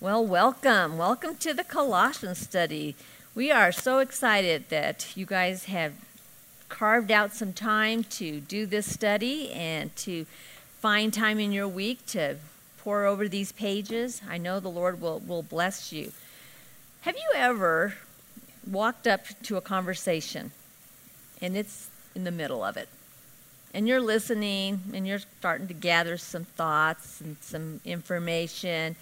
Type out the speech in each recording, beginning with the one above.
Well, welcome. Welcome to the Colossians study. We are so excited that you guys have carved out some time to do this study and to find time in your week to pour over these pages. I know the Lord will, will bless you. Have you ever walked up to a conversation and it's in the middle of it? And you're listening and you're starting to gather some thoughts and some information,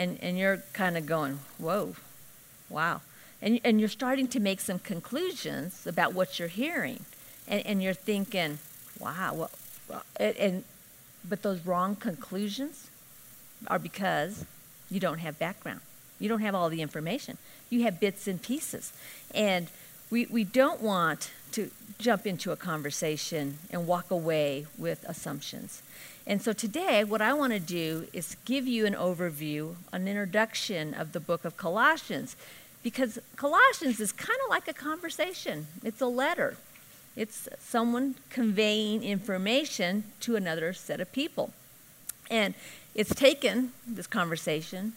and, and you're kind of going, whoa, wow. And, and you're starting to make some conclusions about what you're hearing. And, and you're thinking, wow, well, and, and, but those wrong conclusions are because you don't have background. You don't have all the information. You have bits and pieces. And we, we don't want to jump into a conversation and walk away with assumptions. And so today, what I want to do is give you an overview, an introduction of the book of Colossians, because Colossians is kind of like a conversation. It's a letter, it's someone conveying information to another set of people. And it's taken, this conversation,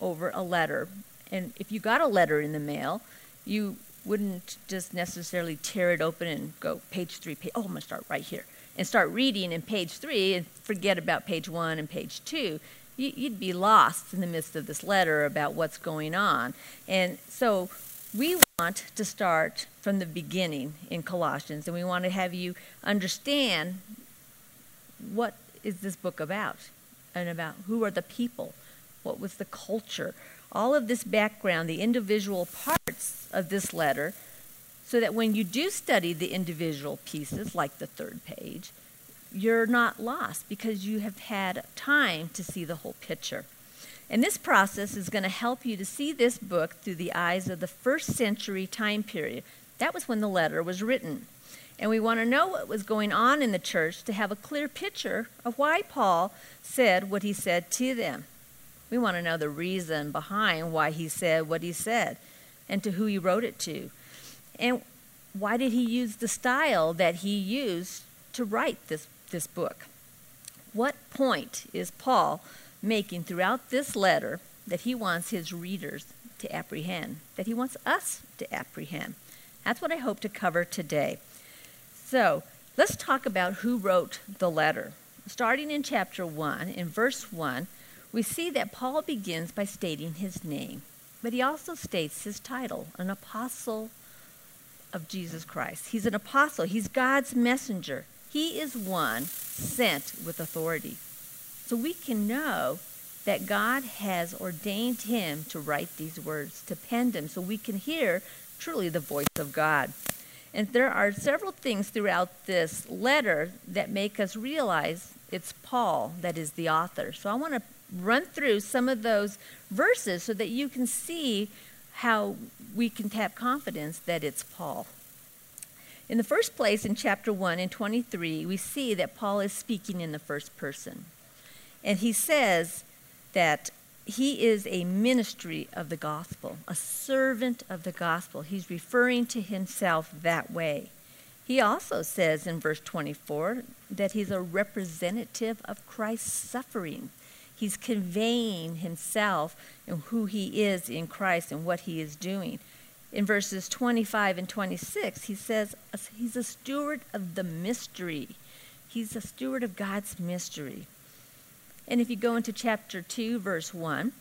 over a letter. And if you got a letter in the mail, you wouldn't just necessarily tear it open and go page three, page, oh, I'm going to start right here, and start reading in page three and forget about page one and page two. You'd be lost in the midst of this letter about what's going on. And so we want to start from the beginning in Colossians, and we want to have you understand what is this book about and about who are the people, what was the culture, all of this background, the individual of this letter, so that when you do study the individual pieces, like the third page, you're not lost because you have had time to see the whole picture. And this process is going to help you to see this book through the eyes of the first century time period. That was when the letter was written. And we want to know what was going on in the church to have a clear picture of why Paul said what he said to them. We want to know the reason behind why he said what he said and to who he wrote it to. And why did he use the style that he used to write this, this book? What point is Paul making throughout this letter that he wants his readers to apprehend, that he wants us to apprehend? That's what I hope to cover today. So let's talk about who wrote the letter. Starting in chapter 1, in verse 1, we see that Paul begins by stating his name, but he also states his title, an apostle of Jesus Christ. He's an apostle, he's God's messenger. He is one sent with authority. So we can know that God has ordained him to write these words, to pen them, so we can hear truly the voice of God. And there are several things throughout this letter that make us realize it's Paul that is the author. So I want to run through some of those verses so that you can see how we can have confidence that it's Paul. In the first place, in chapter 1 and 23, we see that Paul is speaking in the first person. And he says that he is a ministry of the gospel, a servant of the gospel. He's referring to himself that way. He also says in verse 24 that he's a representative of Christ's suffering. He's conveying himself and who he is in Christ and what he is doing. In verses 25 and 26, he says he's a steward of the mystery. He's a steward of God's mystery. And if you go into chapter 2, verse 1,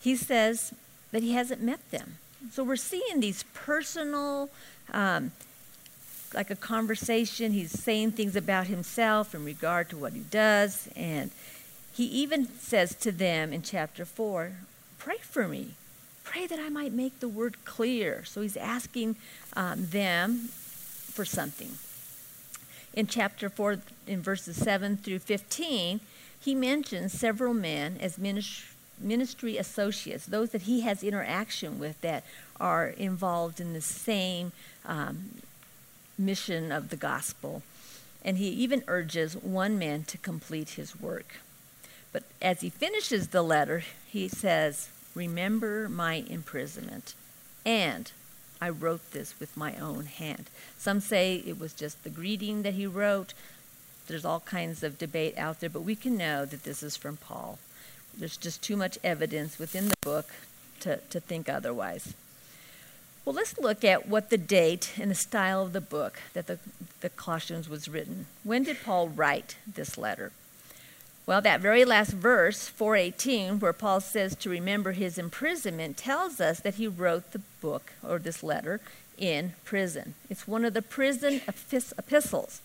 he says that he hasn't met them. So we're seeing these personal, um, like a conversation. He's saying things about himself in regard to what he does. And he even says to them in chapter 4 Pray for me. Pray that I might make the word clear. So he's asking um, them for something. In chapter 4, in verses 7 through 15, he mentions several men as ministry associates, those that he has interaction with that are involved in the same um, mission of the gospel. And he even urges one man to complete his work. But as he finishes the letter, he says, Remember my imprisonment. And I wrote this with my own hand. Some say it was just the greeting that he wrote. There's all kinds of debate out there, but we can know that this is from Paul. There's just too much evidence within the book to, to think otherwise. Well, let's look at what the date and the style of the book that the, the Colossians was written. When did Paul write this letter? Well, that very last verse, 418, where Paul says to remember his imprisonment, tells us that he wrote the book or this letter in prison. It's one of the prison epistles.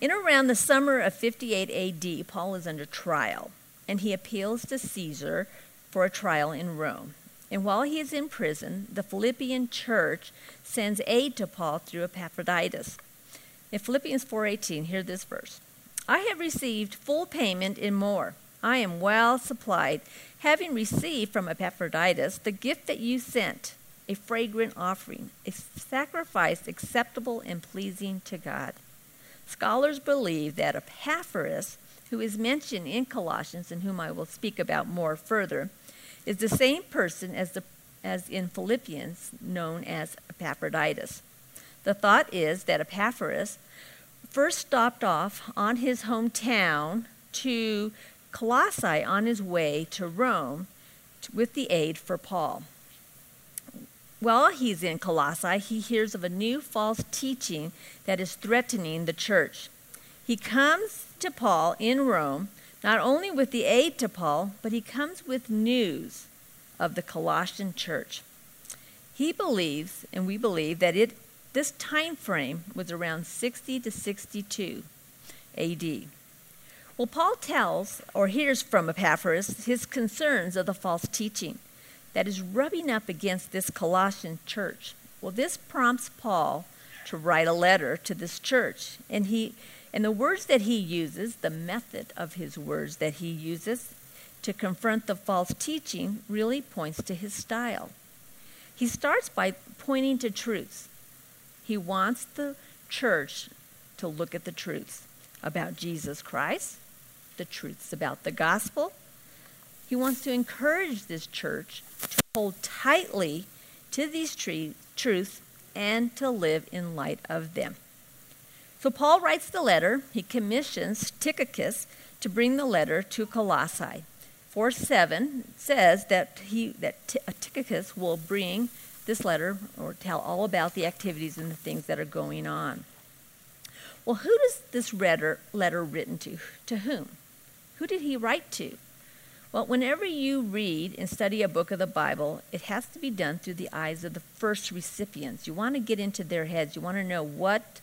In around the summer of 58 AD, Paul is under trial, and he appeals to Caesar for a trial in Rome. And while he is in prison, the Philippian church sends aid to Paul through Epaphroditus. In Philippians 4:18, hear this verse. I have received full payment and more. I am well supplied, having received from Epaphroditus the gift that you sent, a fragrant offering, a sacrifice acceptable and pleasing to God. Scholars believe that Epaphras, who is mentioned in Colossians and whom I will speak about more further, is the same person as, the, as in Philippians, known as Epaphroditus. The thought is that Epaphras first stopped off on his hometown to Colossae on his way to Rome with the aid for Paul. While he's in Colossae, he hears of a new false teaching that is threatening the church. He comes to Paul in Rome, not only with the aid to Paul, but he comes with news of the Colossian church. He believes, and we believe, that it this time frame was around 60 to 62 AD. Well, Paul tells or hears from Epaphras his concerns of the false teaching that is rubbing up against this Colossian church. Well, this prompts Paul to write a letter to this church, and he and the words that he uses, the method of his words that he uses to confront the false teaching really points to his style. He starts by pointing to truths. He wants the church to look at the truths about Jesus Christ, the truths about the gospel. He wants to encourage this church to hold tightly to these truths and to live in light of them. So Paul writes the letter. He commissions Tychicus to bring the letter to Colossae. 4 7 says that, he, that uh, Tychicus will bring this letter or tell all about the activities and the things that are going on. Well, who does this letter, letter written to? To whom? Who did he write to? Well, whenever you read and study a book of the Bible, it has to be done through the eyes of the first recipients. You want to get into their heads. You want to know what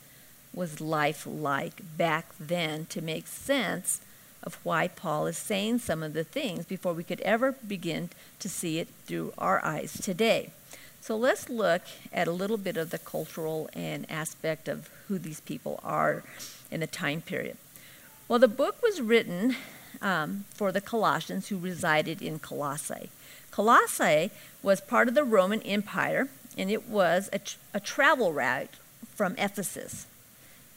was life like back then to make sense of why Paul is saying some of the things before we could ever begin to see it through our eyes today. So let's look at a little bit of the cultural and aspect of who these people are in the time period. Well, the book was written um, for the Colossians who resided in Colossae. Colossae was part of the Roman Empire, and it was a, tr- a travel route from Ephesus.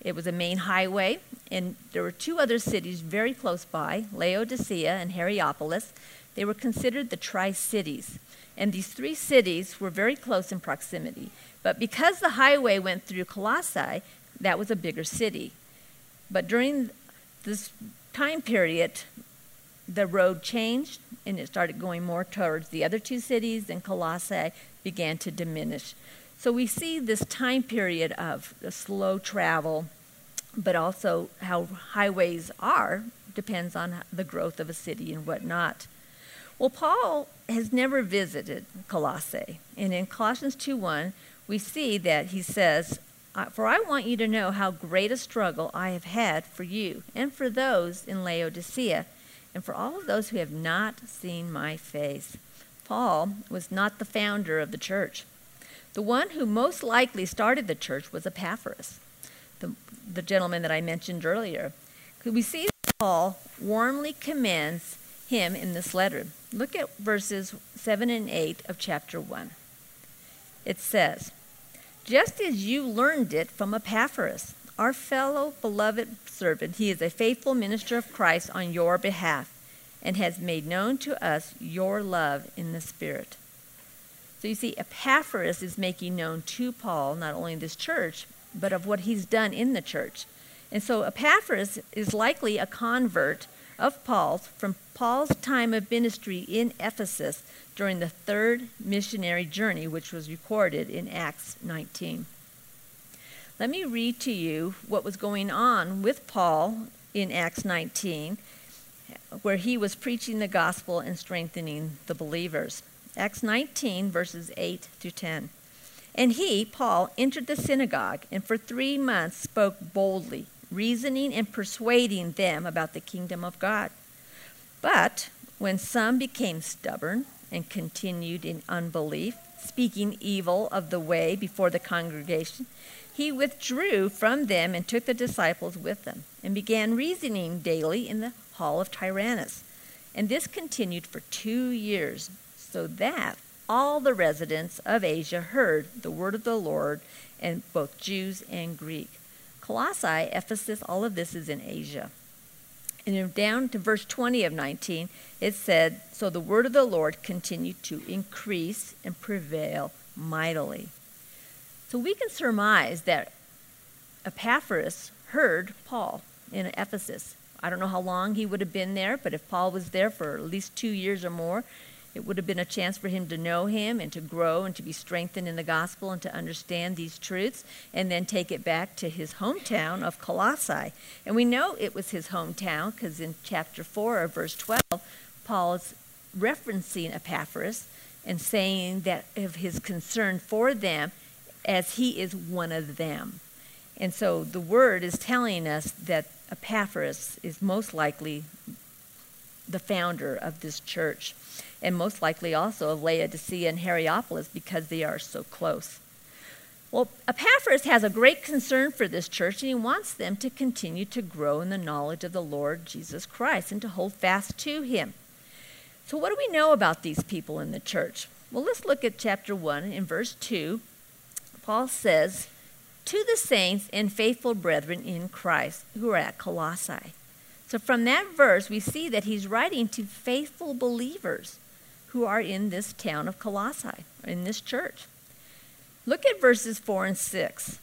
It was a main highway, and there were two other cities very close by Laodicea and Hierapolis. They were considered the Tri Cities. And these three cities were very close in proximity. But because the highway went through Colossae, that was a bigger city. But during this time period, the road changed and it started going more towards the other two cities, and Colossae began to diminish. So we see this time period of slow travel, but also how highways are depends on the growth of a city and whatnot. Well, Paul has never visited Colossae. And in Colossians 2:1, we see that he says, For I want you to know how great a struggle I have had for you and for those in Laodicea and for all of those who have not seen my face. Paul was not the founder of the church. The one who most likely started the church was Epaphras, the, the gentleman that I mentioned earlier. We see Paul warmly commends him in this letter. Look at verses 7 and 8 of chapter 1. It says, Just as you learned it from Epaphras, our fellow beloved servant, he is a faithful minister of Christ on your behalf and has made known to us your love in the Spirit. So you see, Epaphras is making known to Paul not only this church, but of what he's done in the church. And so Epaphras is likely a convert of Paul's from Paul's time of ministry in Ephesus during the third missionary journey, which was recorded in Acts 19. Let me read to you what was going on with Paul in Acts 19, where he was preaching the gospel and strengthening the believers. Acts 19, verses 8 through 10. And he, Paul, entered the synagogue and for three months spoke boldly, reasoning and persuading them about the kingdom of God. But when some became stubborn and continued in unbelief, speaking evil of the way before the congregation, he withdrew from them and took the disciples with them, and began reasoning daily in the hall of Tyrannus. And this continued for two years, so that all the residents of Asia heard the word of the Lord, and both Jews and Greek. Colossae, Ephesus, all of this is in Asia. And down to verse 20 of 19, it said, So the word of the Lord continued to increase and prevail mightily. So we can surmise that Epaphras heard Paul in Ephesus. I don't know how long he would have been there, but if Paul was there for at least two years or more, it would have been a chance for him to know him and to grow and to be strengthened in the gospel and to understand these truths and then take it back to his hometown of Colossae. And we know it was his hometown because in chapter 4 of verse 12, Paul is referencing Epaphras and saying that of his concern for them as he is one of them. And so the word is telling us that Epaphras is most likely the founder of this church and most likely also of Laodicea and Hierapolis because they are so close. Well, Epaphras has a great concern for this church, and he wants them to continue to grow in the knowledge of the Lord Jesus Christ and to hold fast to him. So, what do we know about these people in the church? Well, let's look at chapter 1 in verse 2. Paul says, To the saints and faithful brethren in Christ who are at Colossae. So, from that verse, we see that he's writing to faithful believers who are in this town of Colossae, in this church. Look at verses 4 and 6.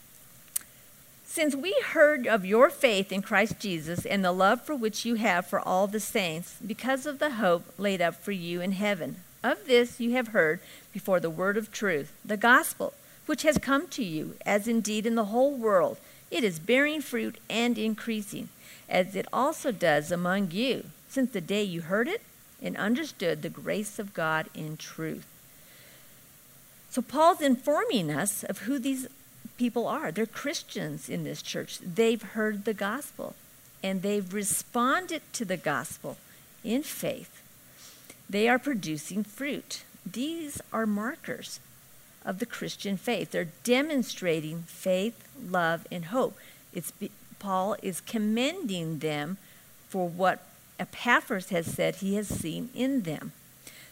Since we heard of your faith in Christ Jesus and the love for which you have for all the saints, because of the hope laid up for you in heaven, of this you have heard before the word of truth, the gospel, which has come to you, as indeed in the whole world it is bearing fruit and increasing, as it also does among you, since the day you heard it and understood the grace of God in truth. So Paul's informing us of who these people are. They're Christians in this church. They've heard the gospel and they've responded to the gospel in faith. They are producing fruit. These are markers of the Christian faith. They're demonstrating faith, love, and hope. It's Paul is commending them for what Epaphras has said he has seen in them.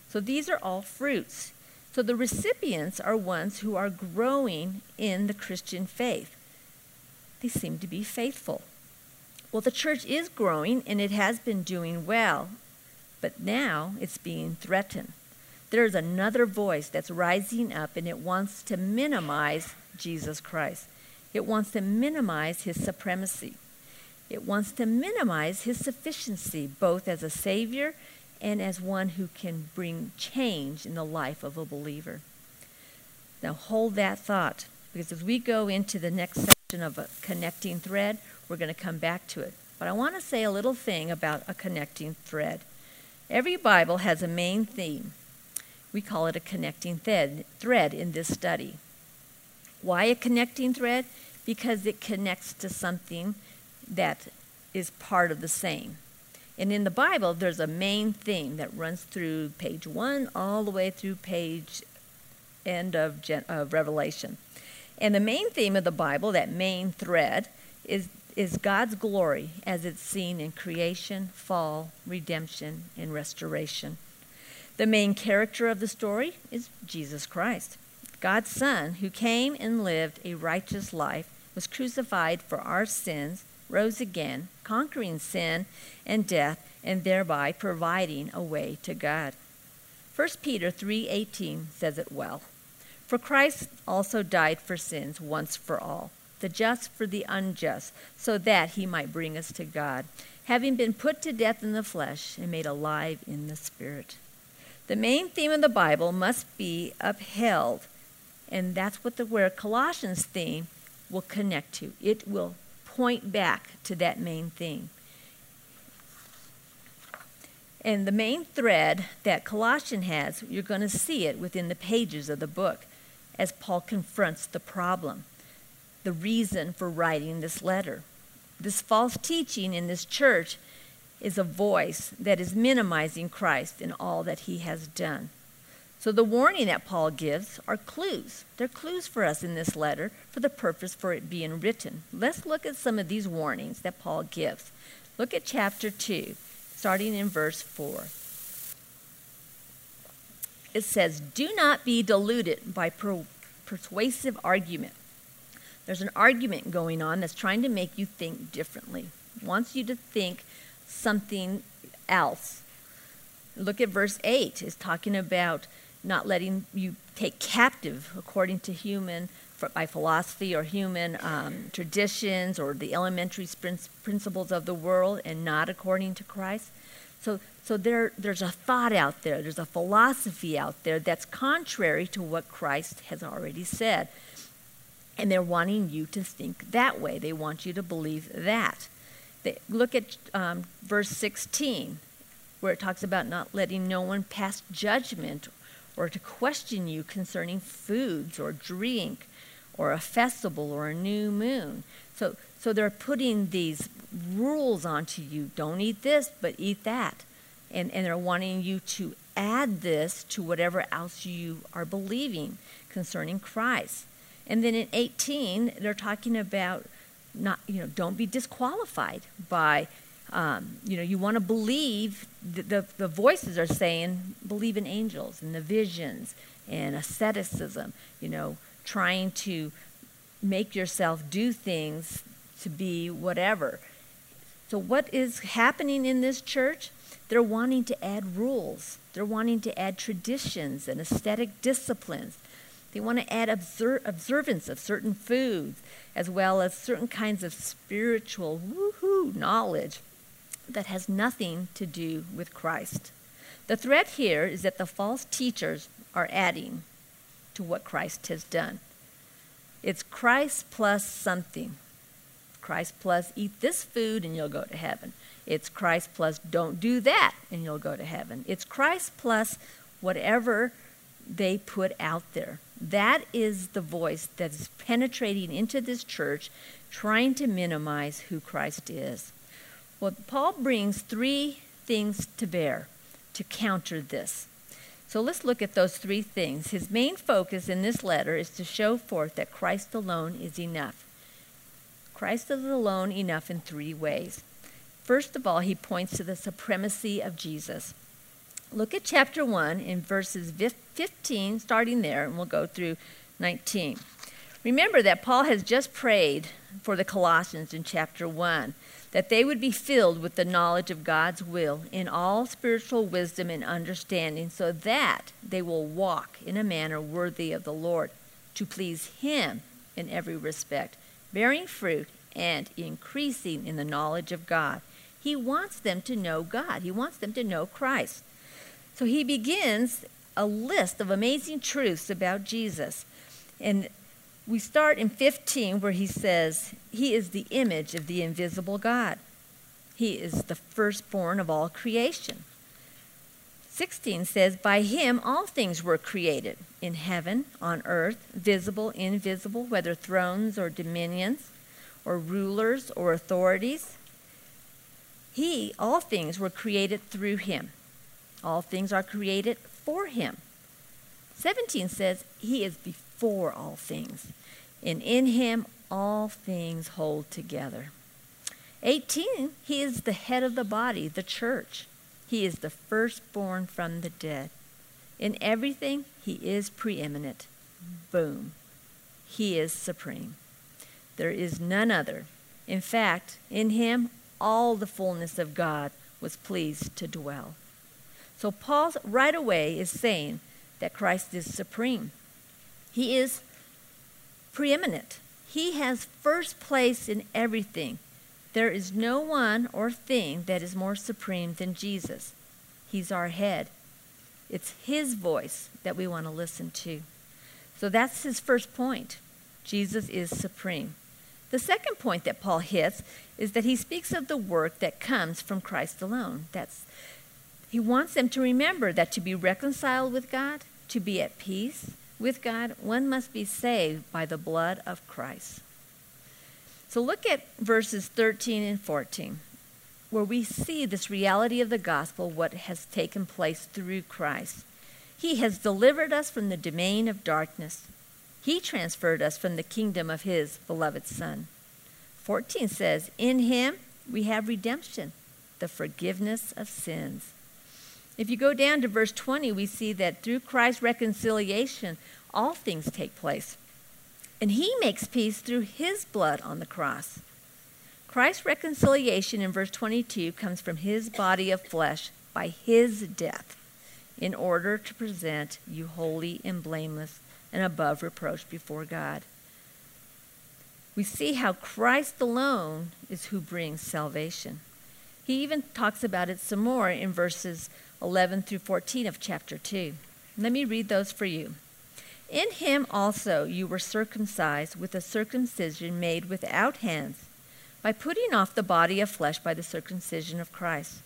So these are all fruits. So the recipients are ones who are growing in the Christian faith. They seem to be faithful. Well, the church is growing and it has been doing well, but now it's being threatened. There's another voice that's rising up and it wants to minimize Jesus Christ. It wants to minimize his supremacy. It wants to minimize his sufficiency, both as a Savior and as one who can bring change in the life of a believer. Now, hold that thought, because as we go into the next section of a connecting thread, we're going to come back to it. But I want to say a little thing about a connecting thread. Every Bible has a main theme. We call it a connecting thread, thread in this study. Why a connecting thread? Because it connects to something that is part of the same. And in the Bible, there's a main theme that runs through page one all the way through page end of, Gen- of Revelation. And the main theme of the Bible, that main thread, is, is God's glory as it's seen in creation, fall, redemption, and restoration. The main character of the story is Jesus Christ, God's Son, who came and lived a righteous life, was crucified for our sins, rose again, conquering sin and death, and thereby providing a way to God. 1 Peter 3:18 says it well. For Christ also died for sins once for all, the just for the unjust, so that he might bring us to God, having been put to death in the flesh and made alive in the spirit. The main theme of the Bible must be upheld, and that's what the where Colossians theme will connect to. It will point back to that main theme. And the main thread that Colossian has, you're going to see it within the pages of the book as Paul confronts the problem, the reason for writing this letter. This false teaching in this church is a voice that is minimizing Christ in all that he has done. So the warning that Paul gives are clues. They're clues for us in this letter for the purpose for it being written. Let's look at some of these warnings that Paul gives. Look at chapter 2, starting in verse 4. It says, Do not be deluded by per- persuasive argument. There's an argument going on that's trying to make you think differently, wants you to think something else. Look at verse 8. It's talking about not letting you take captive according to human by philosophy or human um, traditions or the elementary principles of the world and not according to Christ. So, so there, there's a thought out there, there's a philosophy out there that's contrary to what Christ has already said. And they're wanting you to think that way. They want you to believe that. They, look at um, verse 16, where it talks about not letting no one pass judgment or to question you concerning foods or drink or a festival or a new moon. So, so they're putting these rules onto you. Don't eat this, but eat that. And, and they're wanting you to add this to whatever else you are believing concerning Christ. And then in 18, they're talking about not, you know, don't be disqualified by, um, you know, you want to believe, the, the, the voices are saying, believe in angels and the visions and asceticism, you know, trying to make yourself do things to be whatever. So, what is happening in this church? They're wanting to add rules, they're wanting to add traditions and aesthetic disciplines. They want to add obser- observance of certain foods, as well as certain kinds of spiritual woohoo knowledge that has nothing to do with Christ. The threat here is that the false teachers are adding to what Christ has done. It's Christ plus something. Christ plus eat this food and you'll go to heaven. It's Christ plus don't do that and you'll go to heaven. It's Christ plus whatever they put out there. That is the voice that is penetrating into this church, trying to minimize who Christ is. Well, Paul brings three things to bear to counter this. So let's look at those three things. His main focus in this letter is to show forth that Christ alone is enough. Christ is alone enough in three ways. First of all, he points to the supremacy of Jesus. Look at chapter 1 in verses 15, starting there, and we'll go through 19. Remember that Paul has just prayed for the Colossians in chapter 1 that they would be filled with the knowledge of God's will in all spiritual wisdom and understanding, so that they will walk in a manner worthy of the Lord, to please Him in every respect, bearing fruit and increasing in the knowledge of God. He wants them to know God, He wants them to know Christ. So he begins a list of amazing truths about Jesus. And we start in 15 where he says, He is the image of the invisible God. He is the firstborn of all creation. 16 says, By him all things were created, in heaven, on earth, visible, invisible, whether thrones or dominions, or rulers or authorities. He, all things were created through him all things are created for him. 17 says, He is before all things, and in him all things hold together. 18, He is the head of the body, the church. He is the firstborn from the dead. In everything, He is preeminent. Boom. He is supreme. There is none other. In fact, in Him, all the fullness of God was pleased to dwell. So Paul right away is saying that Christ is supreme. He is preeminent. He has first place in everything. There is no one or thing that is more supreme than Jesus. He's our head. It's His voice that we want to listen to. So that's his first point. Jesus is supreme. The second point that Paul hits is that he speaks of the work that comes from Christ alone. That's he wants them to remember that to be reconciled with God, to be at peace with God, one must be saved by the blood of Christ. So look at verses 13 and 14, where we see this reality of the gospel, what has taken place through Christ. He has delivered us from the domain of darkness he transferred us from the kingdom of his beloved Son. 14 says, In him we have redemption, the forgiveness of sins. If you go down to verse 20, we see that through Christ's reconciliation, all things take place. And he makes peace through his blood on the cross. Christ's reconciliation in verse 22 comes from his body of flesh by his death in order to present you holy and blameless and above reproach before God. We see how Christ alone is who brings salvation. He even talks about it some more in verses 11 through 14 of chapter 2. Let me read those for you. In him also you were circumcised with a circumcision made without hands, by putting off the body of flesh by the circumcision of Christ,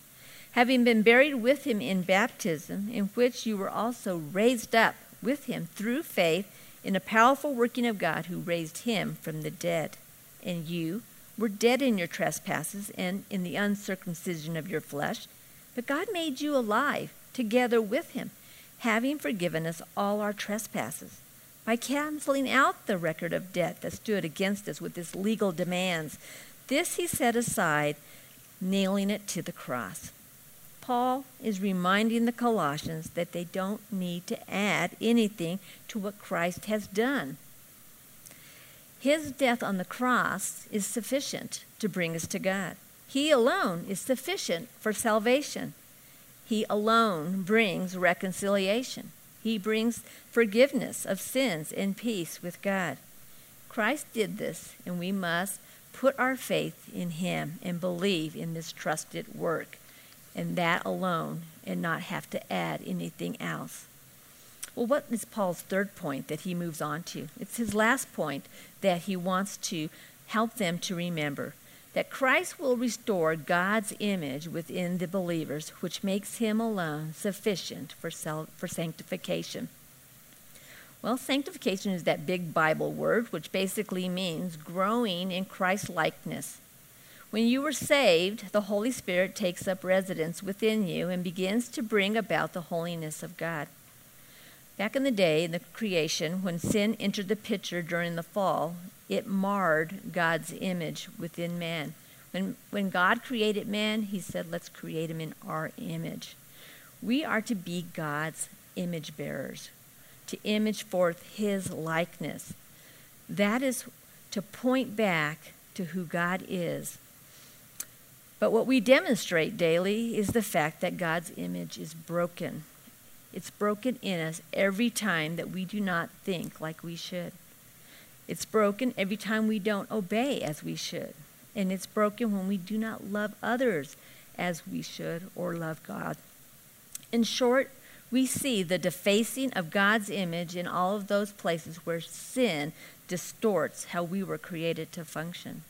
having been buried with him in baptism, in which you were also raised up with him through faith in a powerful working of God who raised him from the dead. And you were dead in your trespasses and in the uncircumcision of your flesh, but God made you alive together with him, having forgiven us all our trespasses by canceling out the record of debt that stood against us with its legal demands. This he set aside, nailing it to the cross. Paul is reminding the Colossians that they don't need to add anything to what Christ has done. His death on the cross is sufficient to bring us to God. He alone is sufficient for salvation. He alone brings reconciliation. He brings forgiveness of sins and peace with God. Christ did this, and we must put our faith in Him and believe in this trusted work and that alone and not have to add anything else. Well, what is Paul's third point that he moves on to? It's his last point that he wants to help them to remember that Christ will restore God's image within the believers, which makes him alone sufficient for, self, for sanctification. Well, sanctification is that big Bible word, which basically means growing in Christ likeness. When you were saved, the Holy Spirit takes up residence within you and begins to bring about the holiness of God. Back in the day, in the creation, when sin entered the picture during the fall, it marred God's image within man. When, when God created man, he said, Let's create him in our image. We are to be God's image bearers, to image forth his likeness. That is to point back to who God is but what we demonstrate daily is the fact that God's image is broken. It's broken in us every time that we do not think like we should. It's broken every time we don't obey as we should. And it's broken when we do not love others as we should or love God. In short, we see the defacing of God's image in all of those places where sin distorts how we were created to function.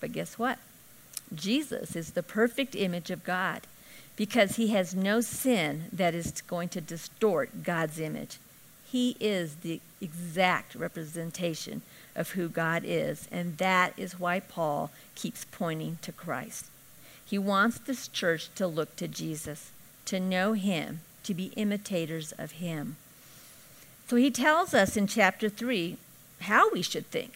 But guess what? Jesus is the perfect image of God because he has no sin that is going to distort God's image. He is the exact representation of who God is, and that is why Paul keeps pointing to Christ. He wants this church to look to Jesus, to know him, to be imitators of him. So he tells us in chapter 3 how we should think.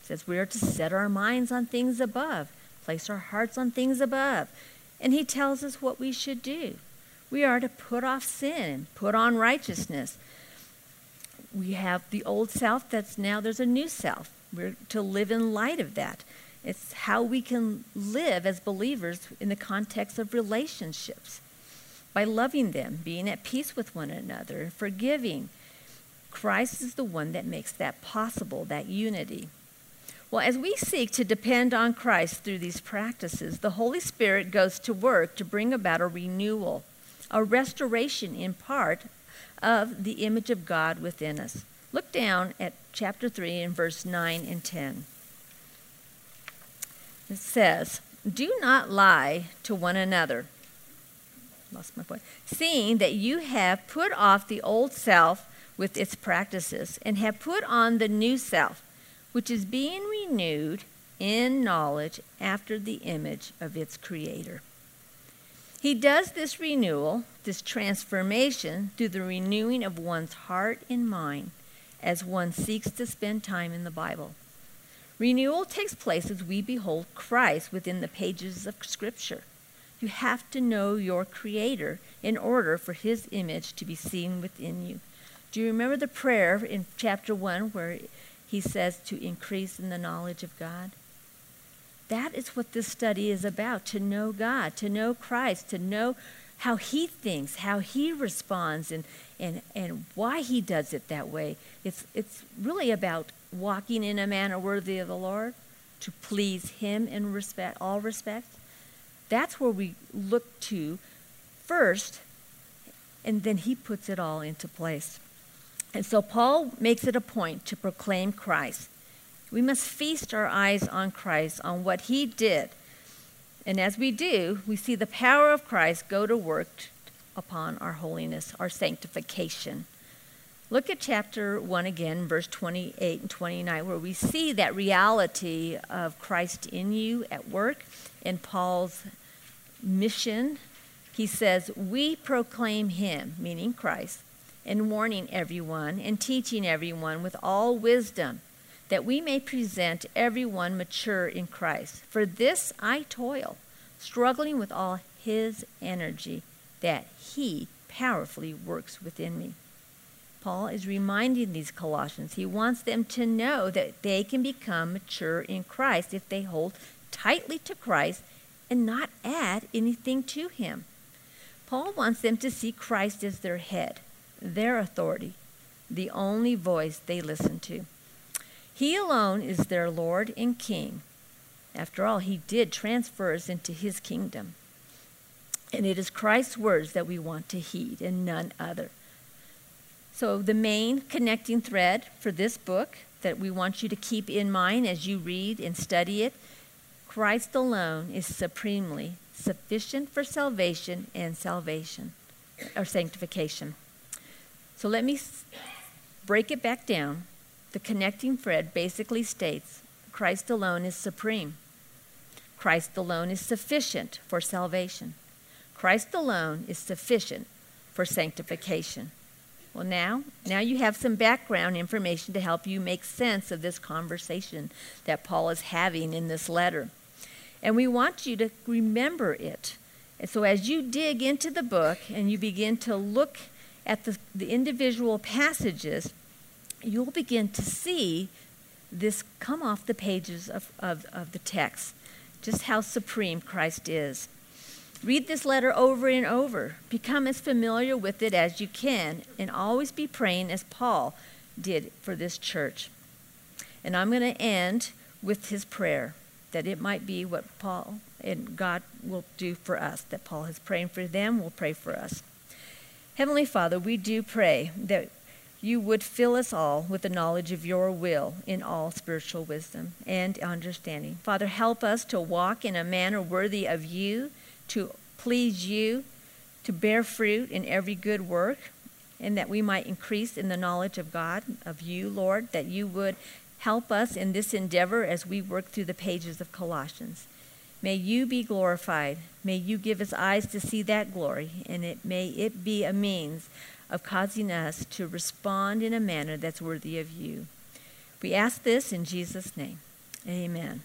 He says we are to set our minds on things above place our hearts on things above. And he tells us what we should do. We are to put off sin, put on righteousness. We have the old self that's now there's a new self. We're to live in light of that. It's how we can live as believers in the context of relationships by loving them, being at peace with one another, forgiving. Christ is the one that makes that possible, that unity. Well, as we seek to depend on Christ through these practices, the Holy Spirit goes to work to bring about a renewal, a restoration in part of the image of God within us. Look down at chapter 3 and verse 9 and 10. It says, Do not lie to one another. Lost my point. Seeing that you have put off the old self with its practices and have put on the new self which is being renewed in knowledge after the image of its creator. He does this renewal, this transformation, through the renewing of one's heart and mind as one seeks to spend time in the Bible. Renewal takes place as we behold Christ within the pages of Scripture. You have to know your Creator in order for His image to be seen within you. Do you remember the prayer in chapter 1 where he says to increase in the knowledge of God. That is what this study is about to know God, to know Christ, to know how he thinks, how he responds, and, and, and why he does it that way. It's, it's really about walking in a manner worthy of the Lord, to please him in respect, all respects. That's where we look to first, and then he puts it all into place. And so Paul makes it a point to proclaim Christ. We must feast our eyes on Christ, on what he did. And as we do, we see the power of Christ go to work upon our holiness, our sanctification. Look at chapter 1 again, verse 28 and 29, where we see that reality of Christ in you at work in Paul's mission. He says, We proclaim him, meaning Christ, and warning everyone and teaching everyone with all wisdom, that we may present everyone mature in Christ. For this I toil, struggling with all his energy that he powerfully works within me. Paul is reminding these Colossians, he wants them to know that they can become mature in Christ if they hold tightly to Christ and not add anything to him. Paul wants them to see Christ as their head their authority, the only voice they listen to. He alone is their Lord and King. After all, he did transfer us into his kingdom. And it is Christ's words that we want to heed and none other. So, the main connecting thread for this book that we want you to keep in mind as you read and study it Christ alone is supremely sufficient for salvation and salvation or sanctification. So let me break it back down. The connecting thread basically states Christ alone is supreme. Christ alone is sufficient for salvation. Christ alone is sufficient for sanctification. Well, now, now you have some background information to help you make sense of this conversation that Paul is having in this letter. And we want you to remember it. And so as you dig into the book and you begin to look at the, the individual passages, you'll begin to see this come off the pages of, of, of the text, just how supreme Christ is. Read this letter over and over. Become as familiar with it as you can, and always be praying as Paul did for this church. And I'm going to end with his prayer that it might be what Paul and God will do for us, that Paul is praying for them, will pray for us. Heavenly Father, we do pray that you would fill us all with the knowledge of your will in all spiritual wisdom and understanding. Father, help us to walk in a manner worthy of you, to please you, to bear fruit in every good work, and that we might increase in the knowledge of God, of you, Lord, that you would help us in this endeavor as we work through the pages of Colossians. May you be glorified. May you give us eyes to see that glory, and it may it be a means of causing us to respond in a manner that's worthy of you. We ask this in Jesus' name. Amen.